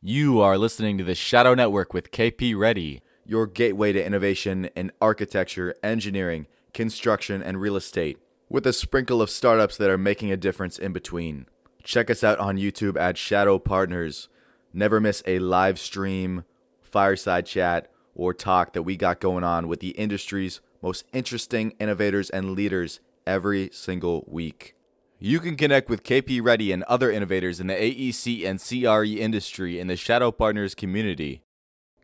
You are listening to the Shadow Network with KP Reddy. your gateway to innovation in architecture, engineering, construction, and real estate, with a sprinkle of startups that are making a difference in between. Check us out on YouTube at Shadow Partners. Never miss a live stream, fireside chat, or talk that we got going on with the industry's most interesting innovators and leaders every single week. You can connect with KP Reddy and other innovators in the AEC and CRE industry in the Shadow Partners community.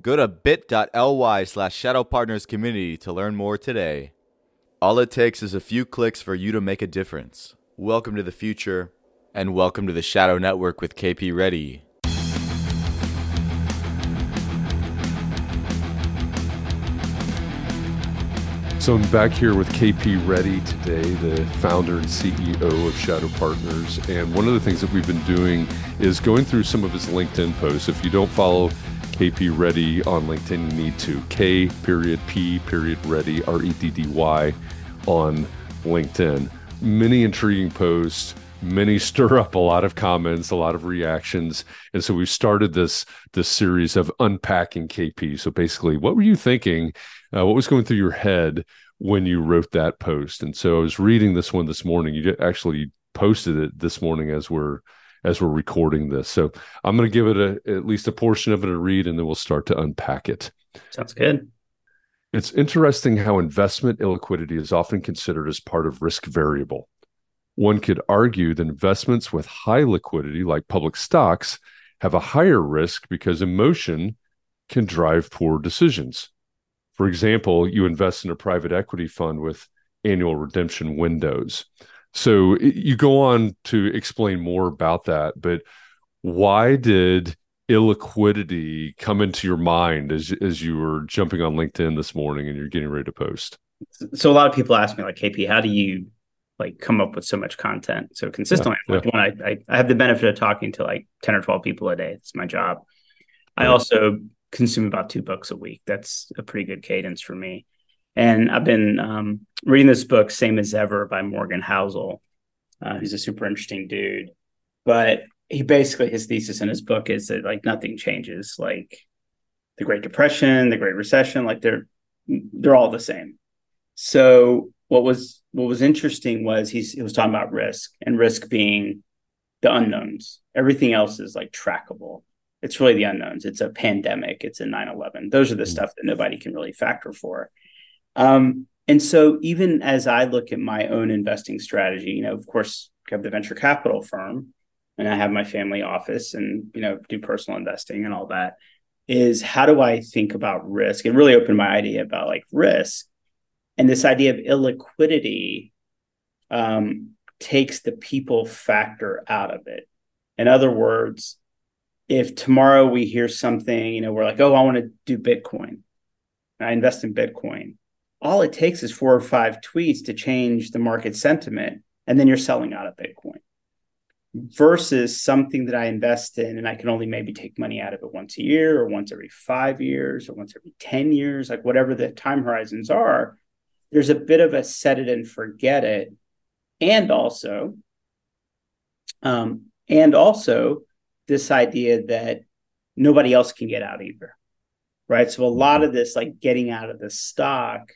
Go to bit.ly slash Shadow Partners community to learn more today. All it takes is a few clicks for you to make a difference. Welcome to the future. And welcome to the Shadow Network with KP Reddy. So I'm back here with KP Reddy today, the founder and CEO of Shadow Partners. And one of the things that we've been doing is going through some of his LinkedIn posts. If you don't follow KP Reddy on LinkedIn, you need to. K period P period Reddy, R E D D Y on LinkedIn. Many intriguing posts, many stir up a lot of comments, a lot of reactions. And so we started this this series of unpacking KP. So basically, what were you thinking? Uh, what was going through your head when you wrote that post? And so I was reading this one this morning. You actually posted it this morning as we're as we're recording this. So I'm going to give it a, at least a portion of it a read, and then we'll start to unpack it. Sounds good. It's interesting how investment illiquidity is often considered as part of risk variable. One could argue that investments with high liquidity, like public stocks, have a higher risk because emotion can drive poor decisions. For example, you invest in a private equity fund with annual redemption windows. So you go on to explain more about that, but why did illiquidity come into your mind as as you were jumping on LinkedIn this morning and you're getting ready to post? So a lot of people ask me like, KP, how do you like come up with so much content so consistently? Yeah, Like, one, I, I I have the benefit of talking to like ten or twelve people a day. It's my job. I also consume about two books a week. That's a pretty good cadence for me. And I've been um, reading this book, Same as Ever by Morgan Housel, uh, who's a super interesting dude. But he basically, his thesis in his book is that like nothing changes. Like the Great Depression, the Great Recession, like they're they're all the same. So what was what was interesting was he's he was talking about risk and risk being the unknowns. Everything else is like trackable. It's really the unknowns. It's a pandemic. It's a 9-11. Those are the Mm. stuff that nobody can really factor for. Um, and so even as I look at my own investing strategy, you know, of course, I have the venture capital firm and I have my family office and, you know, do personal investing and all that is how do I think about risk? It really opened my idea about like risk and this idea of illiquidity um, takes the people factor out of it. In other words, if tomorrow we hear something, you know, we're like, oh, I want to do Bitcoin, I invest in Bitcoin. All it takes is four or five tweets to change the market sentiment, and then you're selling out of Bitcoin. Versus something that I invest in and I can only maybe take money out of it once a year or once every five years or once every 10 years, like whatever the time horizons are, there's a bit of a set it and forget it. And also, um, and also this idea that nobody else can get out either. Right. So a lot of this, like getting out of the stock,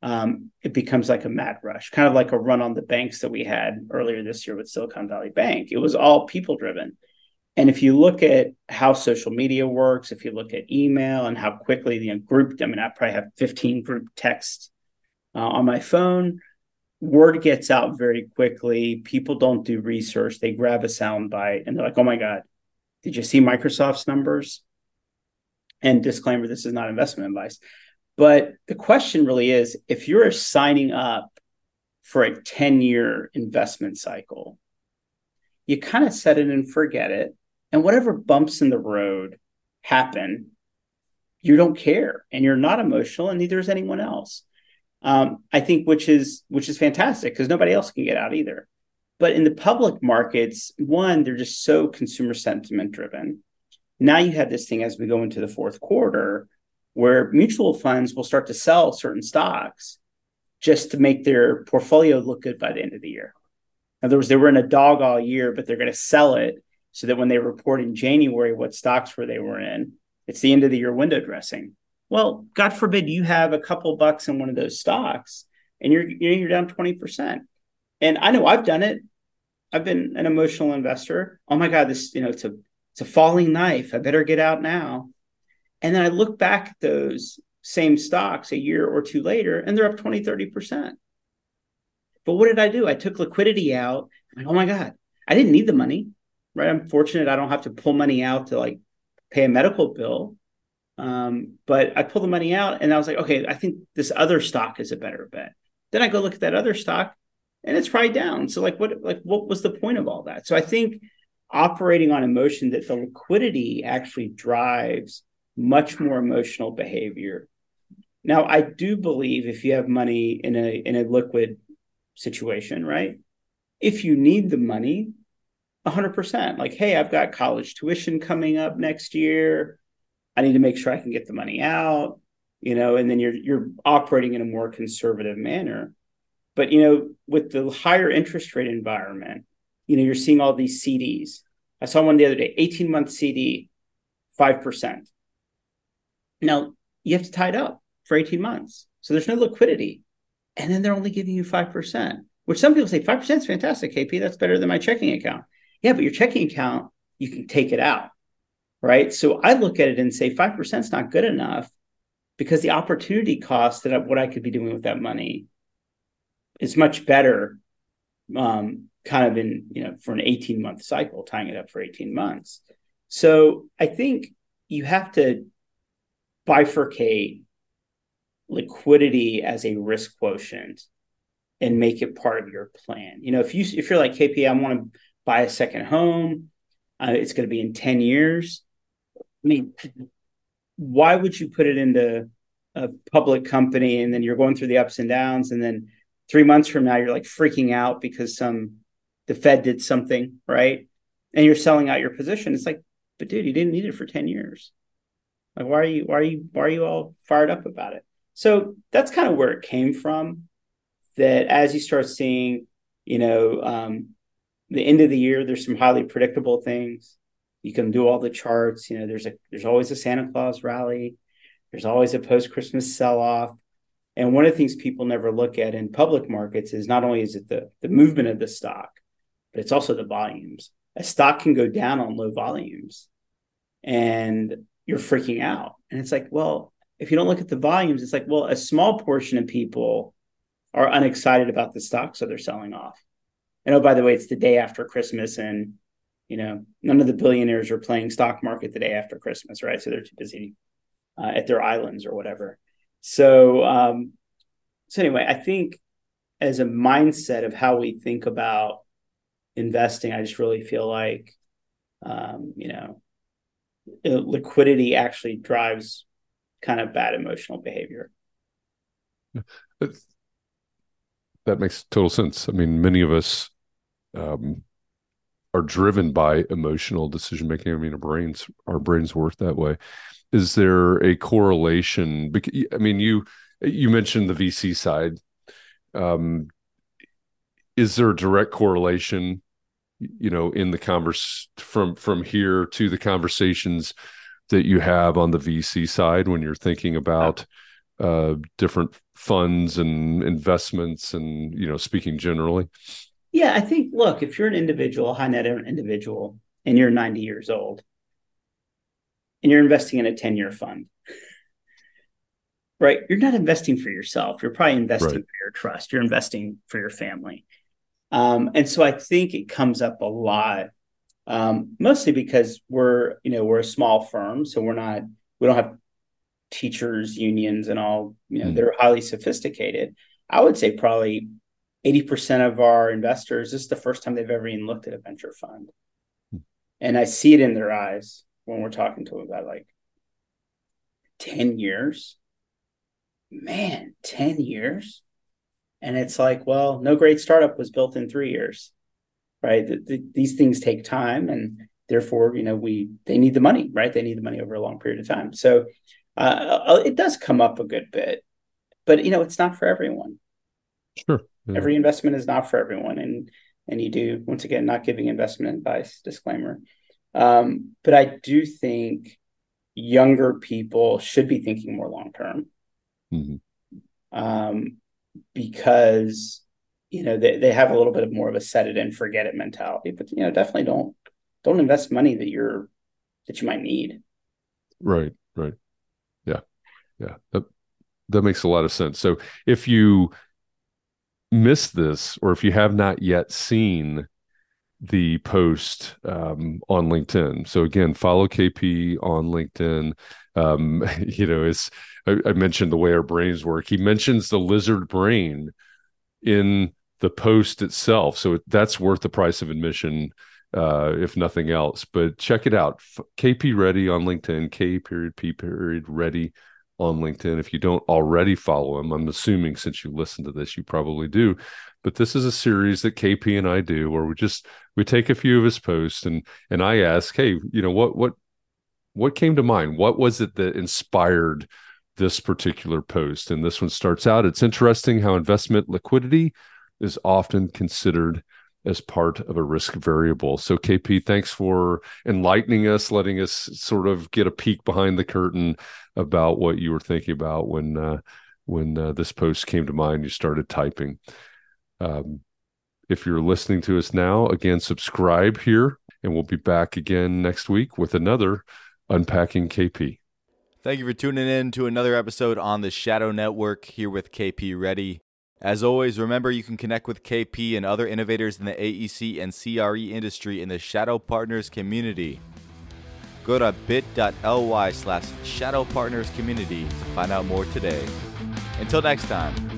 um, it becomes like a mad rush, kind of like a run on the banks that we had earlier this year with Silicon Valley Bank. It was all people driven. And if you look at how social media works, if you look at email and how quickly the group, I mean, I probably have 15 group texts uh, on my phone. Word gets out very quickly. People don't do research. They grab a soundbite and they're like, oh my God, did you see Microsoft's numbers? And disclaimer, this is not investment advice. But the question really is if you're signing up for a 10 year investment cycle, you kind of set it and forget it. And whatever bumps in the road happen, you don't care and you're not emotional, and neither is anyone else. Um, I think which is which is fantastic because nobody else can get out either. But in the public markets, one, they're just so consumer sentiment driven. Now you have this thing as we go into the fourth quarter where mutual funds will start to sell certain stocks just to make their portfolio look good by the end of the year. In other words, they were in a dog all year, but they're going to sell it so that when they report in January what stocks were they were in, it's the end of the year window dressing. Well, God forbid you have a couple bucks in one of those stocks and you're you're down 20%. And I know I've done it. I've been an emotional investor. Oh my God, this, you know, it's a it's a falling knife. I better get out now. And then I look back at those same stocks a year or two later, and they're up 20, 30%. But what did I do? I took liquidity out. Like, oh my God, I didn't need the money, right? I'm fortunate I don't have to pull money out to like pay a medical bill. Um, but I pulled the money out and I was like, okay, I think this other stock is a better bet. Then I go look at that other stock and it's probably down. So like what like what was the point of all that? So I think operating on emotion that the liquidity actually drives much more emotional behavior. Now I do believe if you have money in a in a liquid situation, right? If you need the money, 100%. Like, hey, I've got college tuition coming up next year. I need to make sure I can get the money out, you know, and then you're you're operating in a more conservative manner. But you know, with the higher interest rate environment, you know, you're seeing all these CDs. I saw one the other day, 18 month CD, 5%. Now you have to tie it up for 18 months. So there's no liquidity and then they're only giving you 5%, which some people say 5% is fantastic, KP. That's better than my checking account. Yeah, but your checking account, you can take it out, right? So I look at it and say 5% is not good enough because the opportunity cost that I, what I could be doing with that money is much better um, kind of in, you know, for an 18 month cycle, tying it up for 18 months. So I think you have to bifurcate liquidity as a risk quotient and make it part of your plan. You know, if you if you're like KP, I want to buy a second home, uh, it's going to be in 10 years. I mean, why would you put it into a public company and then you're going through the ups and downs and then 3 months from now you're like freaking out because some the Fed did something, right? And you're selling out your position. It's like, but dude, you didn't need it for 10 years. Like why are you why are you why are you all fired up about it? So that's kind of where it came from. That as you start seeing, you know, um, the end of the year, there's some highly predictable things. You can do all the charts. You know, there's a there's always a Santa Claus rally. There's always a post Christmas sell off. And one of the things people never look at in public markets is not only is it the the movement of the stock, but it's also the volumes. A stock can go down on low volumes, and you're freaking out. And it's like, well, if you don't look at the volumes, it's like, well, a small portion of people are unexcited about the stock, so they're selling off. And oh, by the way, it's the day after Christmas, and you know, none of the billionaires are playing stock market the day after Christmas, right? So they're too busy uh, at their islands or whatever. So, um, so anyway, I think as a mindset of how we think about investing, I just really feel like, um, you know, liquidity actually drives kind of bad emotional behavior. That makes total sense. I mean, many of us um, are driven by emotional decision making. I mean, our brains our brains work that way. Is there a correlation? I mean, you you mentioned the VC side. Um, is there a direct correlation? You know, in the converse from from here to the conversations that you have on the VC side when you're thinking about uh, different funds and investments and you know speaking generally yeah i think look if you're an individual high net individual and you're 90 years old and you're investing in a 10 year fund right you're not investing for yourself you're probably investing right. for your trust you're investing for your family um, and so i think it comes up a lot um, mostly because we're you know we're a small firm, so we're not we don't have teachers unions and all you know mm. they're highly sophisticated. I would say probably eighty percent of our investors this is the first time they've ever even looked at a venture fund, mm. and I see it in their eyes when we're talking to them about like ten years. Man, ten years. And it's like, well, no great startup was built in three years right? The, the, these things take time, and therefore, you know, we they need the money, right? They need the money over a long period of time. So uh, uh, it does come up a good bit, but you know, it's not for everyone. Sure. Yeah. Every investment is not for everyone, and and you do once again not giving investment advice disclaimer. Um, but I do think younger people should be thinking more long term. Mm-hmm. Um, because you know they, they have a little bit of more of a set it and forget it mentality but you know definitely don't don't invest money that you're that you might need right right yeah yeah that that makes a lot of sense so if you miss this or if you have not yet seen the post um, on linkedin so again follow kp on linkedin um, you know it's I, I mentioned the way our brains work he mentions the lizard brain in the post itself. So that's worth the price of admission, uh, if nothing else. But check it out. KP Reddy on LinkedIn, K period P period Reddy on LinkedIn. If you don't already follow him, I'm assuming since you listen to this, you probably do. But this is a series that KP and I do where we just we take a few of his posts and and I ask, hey, you know what what what came to mind? What was it that inspired this particular post? And this one starts out. It's interesting how investment liquidity is often considered as part of a risk variable. So, KP, thanks for enlightening us, letting us sort of get a peek behind the curtain about what you were thinking about when uh, when uh, this post came to mind. You started typing. Um, if you're listening to us now, again, subscribe here, and we'll be back again next week with another unpacking KP. Thank you for tuning in to another episode on the Shadow Network here with KP Reddy. As always, remember you can connect with KP and other innovators in the AEC and CRE industry in the Shadow Partners community. Go to bit.ly slash Shadow Partners community to find out more today. Until next time.